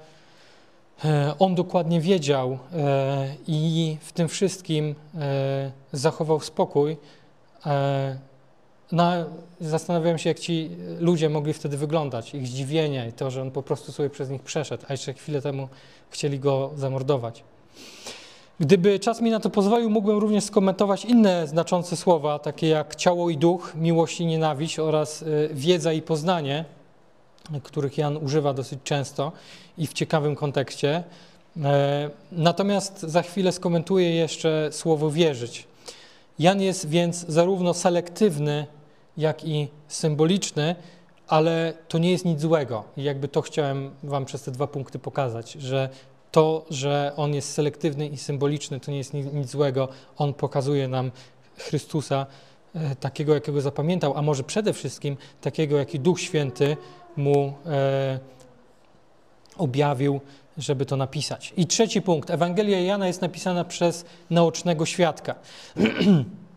E, on dokładnie wiedział e, i w tym wszystkim e, zachował spokój. No, zastanawiałem się, jak ci ludzie mogli wtedy wyglądać, ich zdziwienie i to, że on po prostu sobie przez nich przeszedł, a jeszcze chwilę temu chcieli go zamordować. Gdyby czas mi na to pozwolił, mógłbym również skomentować inne znaczące słowa, takie jak ciało i duch, miłość i nienawiść oraz wiedza i poznanie, których Jan używa dosyć często i w ciekawym kontekście. E, natomiast za chwilę skomentuję jeszcze słowo wierzyć. Jan jest więc zarówno selektywny, jak i symboliczny, ale to nie jest nic złego. I jakby to chciałem Wam przez te dwa punkty pokazać, że to, że on jest selektywny i symboliczny, to nie jest nic, złego. On pokazuje nam Chrystusa e, takiego, jakiego zapamiętał, a może przede wszystkim takiego, jaki Duch Święty mu e, objawił, żeby to napisać. I trzeci punkt. Ewangelia Jana jest napisana przez naocznego świadka.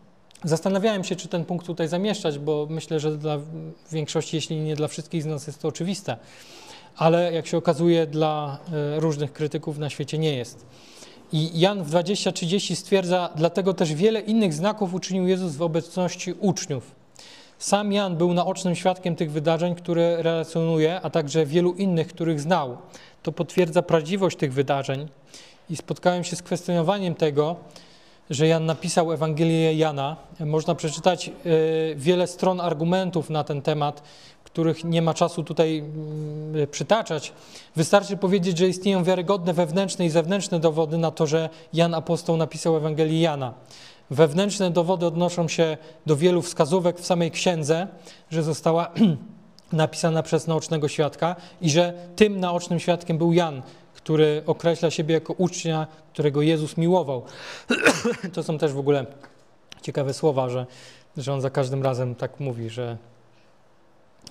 Zastanawiałem się, czy ten punkt tutaj zamieszczać, bo myślę, że dla większości, jeśli nie dla wszystkich z nas jest to oczywiste. Ale jak się okazuje, dla e, różnych krytyków na świecie nie jest. I Jan w 20:30 stwierdza, dlatego też wiele innych znaków uczynił Jezus w obecności uczniów. Sam Jan był naocznym świadkiem tych wydarzeń, które relacjonuje, a także wielu innych, których znał. To potwierdza prawdziwość tych wydarzeń i spotkałem się z kwestionowaniem tego, że Jan napisał Ewangelię Jana. Można przeczytać e, wiele stron argumentów na ten temat, których nie ma czasu tutaj mm, przytaczać. Wystarczy powiedzieć, że istnieją wiarygodne wewnętrzne i zewnętrzne dowody na to, że Jan Apostoł napisał Ewangelię Jana. Wewnętrzne dowody odnoszą się do wielu wskazówek w samej księdze, że została napisana przez naocznego świadka i że tym naocznym świadkiem był Jan, który określa siebie jako ucznia, którego Jezus miłował. To są też w ogóle ciekawe słowa, że, że on za każdym razem tak mówi, że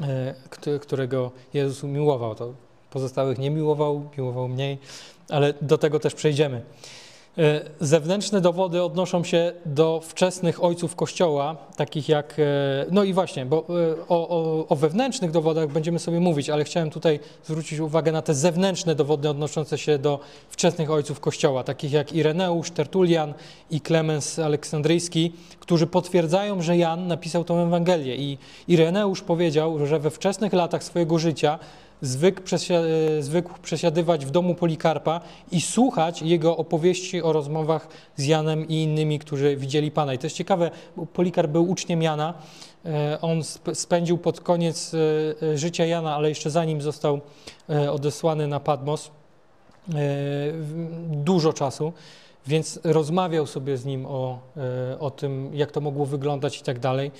e, którego Jezus miłował. To pozostałych nie miłował, miłował mniej, ale do tego też przejdziemy. E, zewnętrzne dowody odnoszą się do wczesnych ojców Kościoła, takich jak, e, no i właśnie, bo e, o, o, o, wewnętrznych dowodach będziemy sobie mówić, ale chciałem tutaj zwrócić uwagę na te zewnętrzne dowody odnoszące się do wczesnych ojców Kościoła, takich jak Ireneusz, Tertulian i Klemens Aleksandryjski, którzy potwierdzają, że Jan napisał tę Ewangelię. I Ireneusz powiedział, że we wczesnych latach swojego życia zwykł, e, zwykł przesiadywać w domu Polikarpa i słuchać jego opowieści o rozmowach z Janem i innymi, którzy widzieli Pana. I to jest ciekawe, bo Polikarp był uczniem Jana. E, on spędził pod koniec e, życia Jana, ale jeszcze zanim został odesłany na Patmos, dużo czasu, więc rozmawiał sobie z nim o, o tym, jak to mogło wyglądać i tak dalej.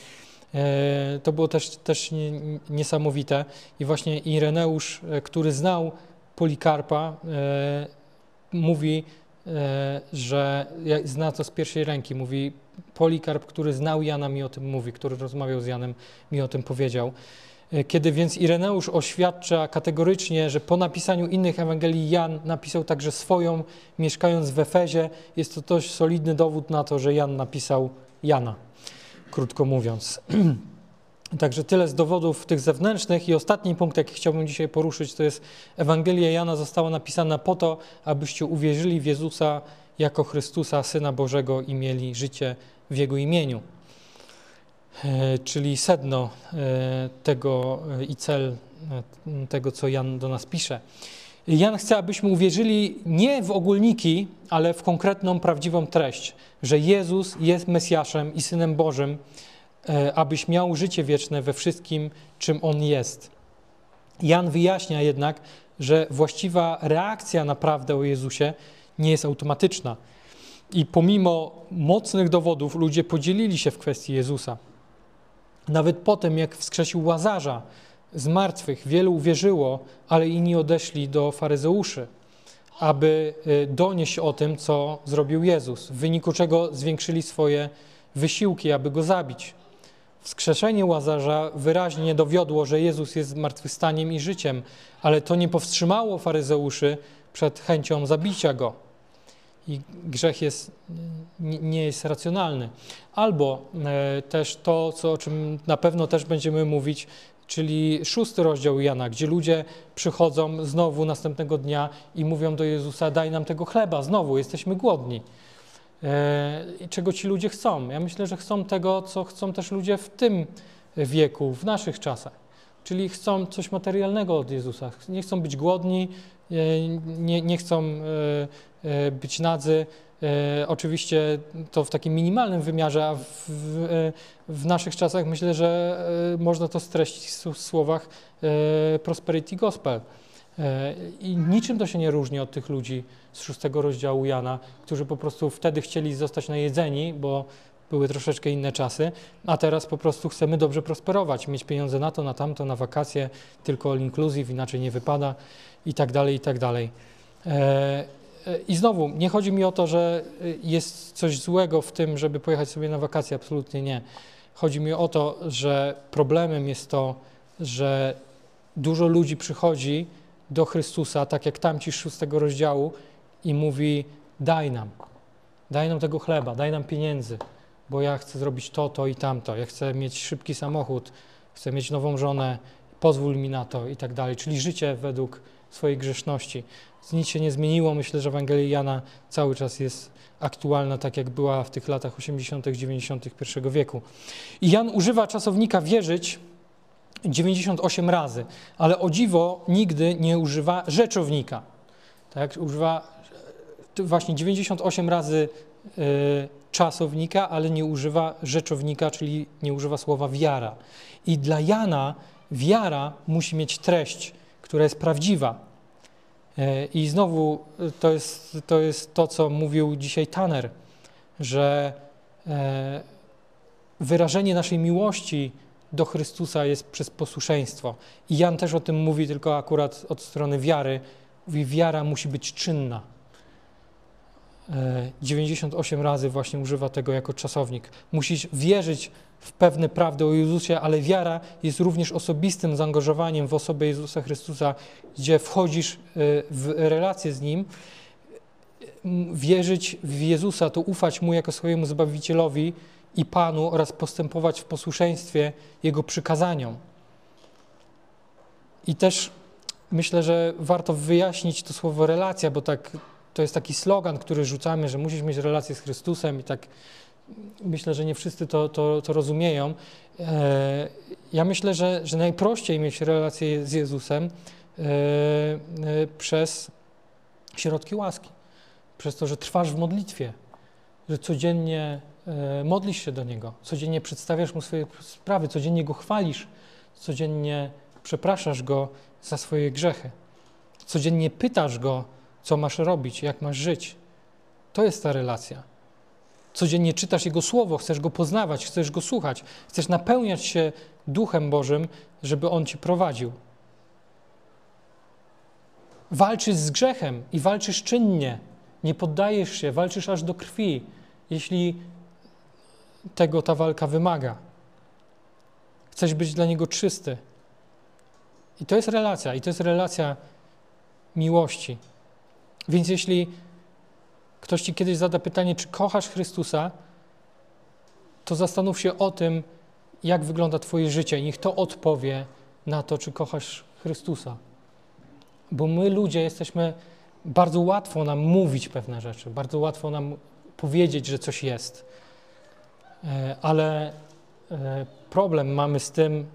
E, to było też, też niesamowite. I właśnie Ireneusz, e, który znał Polikarpa, e, mówi, że zna to z pierwszej ręki. Mówi, Polikarp, który znał Jana, mi o tym mówi, który rozmawiał z Janem, mi o tym powiedział. Kiedy więc Ireneusz oświadcza kategorycznie, że po napisaniu innych Ewangelii Jan napisał także swoją, mieszkając w Efezie, jest to dość solidny dowód na to, że Jan napisał Jana krótko mówiąc. Także tyle z dowodów tych zewnętrznych. I ostatni punkt, jaki chciałbym dzisiaj poruszyć, to jest Ewangelia Jana została napisana po to, abyście uwierzyli w Jezusa jako Chrystusa, Syna Bożego i mieli życie w Jego imieniu. E, czyli sedno e, tego e, i cel tego, co Jan do nas pisze. Jan chce, abyśmy uwierzyli nie w ogólniki, ale w konkretną, prawdziwą treść, że Jezus jest Mesjaszem i Synem Bożym, e, abyś miał życie wieczne we wszystkim, czym On jest. Jan wyjaśnia jednak, że właściwa reakcja na prawdę o Jezusie nie jest automatyczna. I pomimo mocnych dowodów ludzie podzielili się w kwestii Jezusa. Nawet potem, jak wskrzesił Łazarza z martwych, wielu uwierzyło, ale inni odeszli do faryzeuszy, aby y, donieść o tym, co zrobił Jezus, w wyniku czego zwiększyli swoje wysiłki, aby go zabić. Wskrzeszenie Łazarza wyraźnie dowiodło, że Jezus jest zmartwychwstaniem i życiem, ale to nie powstrzymało faryzeuszy przed chęcią zabicia go. I grzech jest, nie jest racjonalny. Albo e, też to, co, o czym na pewno też będziemy mówić, czyli szósty rozdział Jana, gdzie ludzie przychodzą znowu następnego dnia i mówią do Jezusa: Daj nam tego chleba, znowu jesteśmy głodni. E, czego ci ludzie chcą? Ja myślę, że chcą tego, co chcą też ludzie w tym wieku, w naszych czasach. Czyli chcą coś materialnego od Jezusa. Nie chcą być głodni, e, nie, nie chcą e, być nadzy. Oczywiście to w takim minimalnym wymiarze, a w, w, naszych czasach myślę, że można to streścić w słowach prosperity gospel. E, I niczym to się nie różni od tych ludzi z szóstego rozdziału Jana, którzy po prostu wtedy chcieli zostać najedzeni, bo były troszeczkę inne czasy, a teraz po prostu chcemy dobrze prosperować, mieć pieniądze na to, na tamto, na wakacje, tylko all inclusive, inaczej nie wypada i tak dalej, i tak dalej. E, e, I znowu, nie chodzi mi o to, że jest coś złego w tym, żeby pojechać sobie na wakacje, absolutnie nie. Chodzi mi o to, że problemem jest to, że dużo ludzi przychodzi do Chrystusa, tak jak tamci z szóstego rozdziału i mówi daj nam, daj nam tego chleba, daj nam pieniędzy, bo ja chcę zrobić to, to i tamto, ja chcę mieć szybki samochód, chcę mieć nową żonę, pozwól mi na to i tak dalej, czyli życie według swojej grzeszności. Nic się nie zmieniło, myślę, że Ewangelia Jana cały czas jest aktualna, tak jak była w tych latach 80., 90. I wieku. I Jan używa czasownika wierzyć, 98 razy, ale o dziwo nigdy nie używa rzeczownika. Tak, używa właśnie 98 razy y, czasownika, ale nie używa rzeczownika, czyli nie używa słowa wiara. I dla Jana wiara musi mieć treść, która jest prawdziwa. Y, I znowu to jest, to jest to, co mówił dzisiaj Tanner, że y, wyrażenie naszej miłości do Chrystusa jest przez posłuszeństwo. I Jan też o tym mówi, tylko akurat od strony wiary. Mówi, wiara musi być czynna. 98 e, razy właśnie używa tego jako czasownik. Musisz wierzyć w pewne prawdy o Jezusie, ale wiara jest również osobistym zaangażowaniem w osobę Jezusa Chrystusa, gdzie wchodzisz e, w relację z Nim. Wierzyć w Jezusa to ufać Mu jako swojemu Zbawicielowi, i Panu oraz postępować w posłuszeństwie Jego przykazaniom. I też myślę, że warto wyjaśnić to słowo relacja, bo tak, to jest taki slogan, który rzucamy, że musisz mieć relację z Chrystusem i tak myślę, że nie wszyscy to, to, to rozumieją. E, ja myślę, że, że najprościej mieć relację z Jezusem e, e, przez środki łaski, przez to, że trwasz w modlitwie, że codziennie modlisz się do Niego, codziennie przedstawiasz Mu swoje sprawy, codziennie Go chwalisz, codziennie przepraszasz Go za swoje grzechy, codziennie pytasz Go, co masz robić, jak masz żyć. To jest ta relacja. Codziennie czytasz Jego Słowo, chcesz Go poznawać, chcesz Go słuchać, chcesz napełniać się Duchem Bożym, żeby On Ci prowadził. Walczysz z grzechem i walczysz czynnie, nie poddajesz się, walczysz aż do krwi. Jeśli tego ta walka wymaga. Chcesz być dla niego czysty. I to jest relacja, i to jest relacja miłości. Więc jeśli ktoś ci kiedyś zada pytanie, czy kochasz Chrystusa, to zastanów się o tym, jak wygląda Twoje życie, niech to odpowie na to, czy kochasz Chrystusa. Bo my, ludzie, jesteśmy, bardzo łatwo nam mówić pewne rzeczy, bardzo łatwo nam powiedzieć, że coś jest. E, ale e, problem mamy z tym,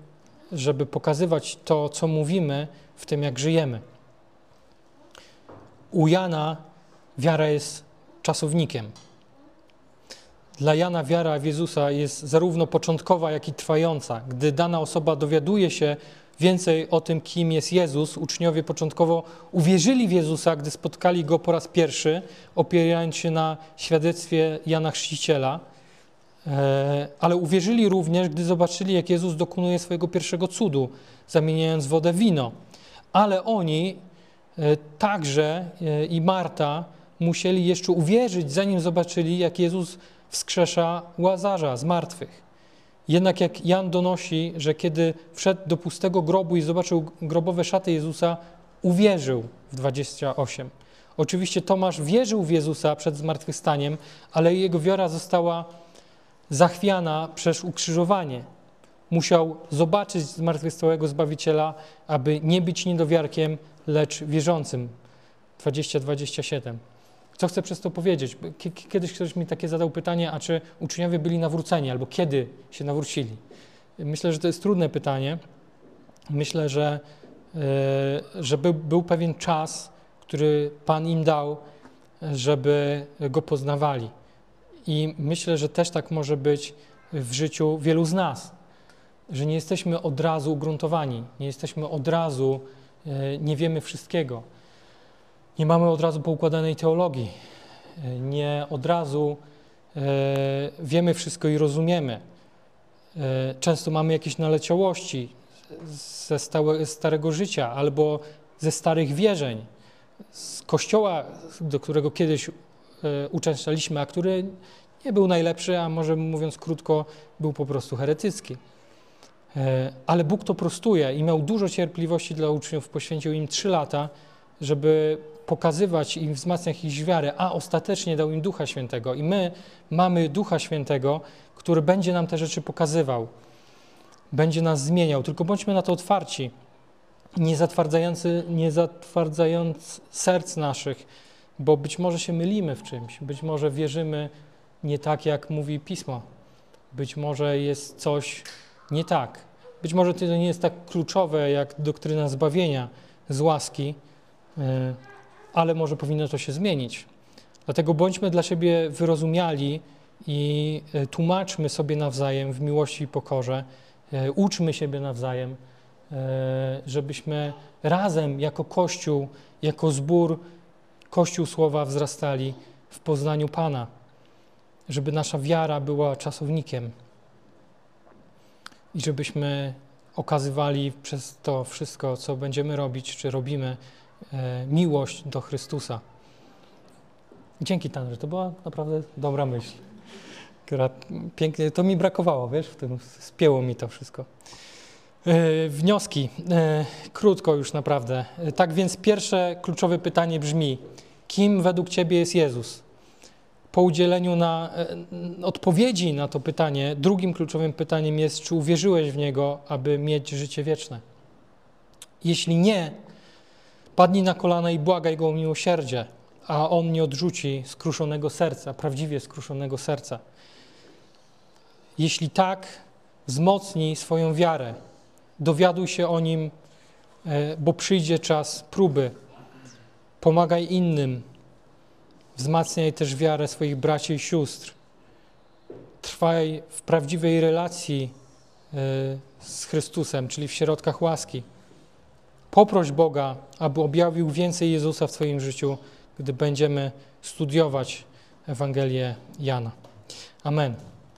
żeby pokazywać to, co mówimy, w tym, jak żyjemy. U Jana wiara jest czasownikiem. Dla Jana wiara w Jezusa jest zarówno początkowa, jak i trwająca. Gdy dana osoba dowiaduje się więcej o tym, kim jest Jezus, uczniowie początkowo uwierzyli w Jezusa, gdy spotkali go po raz pierwszy, opierając się na świadectwie Jana Chrzciciela. E, ale uwierzyli również, gdy zobaczyli, jak Jezus dokonuje swojego pierwszego cudu, zamieniając wodę w wino. Ale oni także e, i Marta musieli jeszcze uwierzyć, zanim zobaczyli, jak Jezus wskrzesza Łazarza z martwych. Jednak jak Jan donosi, że kiedy wszedł do pustego grobu i zobaczył grobowe szaty Jezusa, uwierzył w 28. Oczywiście Tomasz wierzył w Jezusa przed zmartwychwstaniem, ale jego wiara została zachwiana przez ukrzyżowanie. Musiał zobaczyć zmartwychwstałego Zbawiciela, aby nie być niedowiarkiem, lecz wierzącym. 20-27. Co chcę przez to powiedzieć? Kiedyś ktoś mi takie zadał pytanie, a czy uczniowie byli nawróceni, albo kiedy się nawrócili? Myślę, że to jest trudne pytanie. Myślę, że, e, że był, był pewien czas, który Pan im dał, żeby go poznawali. I myślę, że też tak może być w życiu wielu z nas, że nie jesteśmy od razu ugruntowani, nie jesteśmy od razu, nie wiemy wszystkiego nie mamy od razu poukładanej teologii, nie od razu e, wiemy wszystko i rozumiemy. E, często mamy jakieś naleciałości ze stałe, starego życia albo ze starych wierzeń, z kościoła, do którego kiedyś e, uczęszczaliśmy, a który nie był najlepszy, a może mówiąc krótko, był po prostu heretycki. Ale Bóg to prostuje i miał dużo cierpliwości dla uczniów, poświęcił im trzy lata, żeby pokazywać im, wzmacniać ich wiarę, a ostatecznie dał im Ducha Świętego. I my mamy Ducha Świętego, który będzie nam te rzeczy pokazywał, będzie nas zmieniał. Tylko bądźmy na to otwarci, nie zatwardzający, nie zatwardzając serc naszych, bo być może się mylimy w czymś, być może wierzymy nie tak, jak mówi Pismo. Być może jest coś nie tak. Być może to nie jest tak kluczowe jak doktryna zbawienia z łaski, e, ale może powinno to się zmienić. Dlatego bądźmy dla siebie wyrozumiali i e, tłumaczmy sobie nawzajem w miłości i pokorze, e, uczmy siebie nawzajem, żebyśmy razem jako Kościół, jako zbór Kościół Słowa wzrastali w poznaniu Pana, żeby nasza wiara była czasownikiem i żebyśmy okazywali przez to wszystko, co będziemy robić, czy robimy, E, miłość do Chrystusa. Dzięki Tanrze, to była naprawdę dobra myśl, pięknie, to mi brakowało, wiesz, w tym spięło mi to wszystko. E, wnioski, e, krótko już naprawdę. Tak więc pierwsze kluczowe pytanie brzmi, kim według Ciebie jest Jezus? Po udzieleniu na, odpowiedzi na to pytanie, drugim kluczowym pytaniem jest, czy uwierzyłeś w Niego, aby mieć życie wieczne? Jeśli nie, Padnij na kolana i błagaj Go o miłosierdzie, a On nie odrzuci skruszonego serca, prawdziwie skruszonego serca. Jeśli tak, wzmocnij swoją wiarę, dowiaduj się o Nim, e, bo przyjdzie czas próby. Pomagaj innym, wzmacniaj też wiarę swoich braci i sióstr. Trwaj w prawdziwej relacji e, z Chrystusem, czyli w środkach łaski. Poproś Boga, aby objawił więcej Jezusa w Twoim życiu, gdy będziemy studiować Ewangelię Jana. Amen.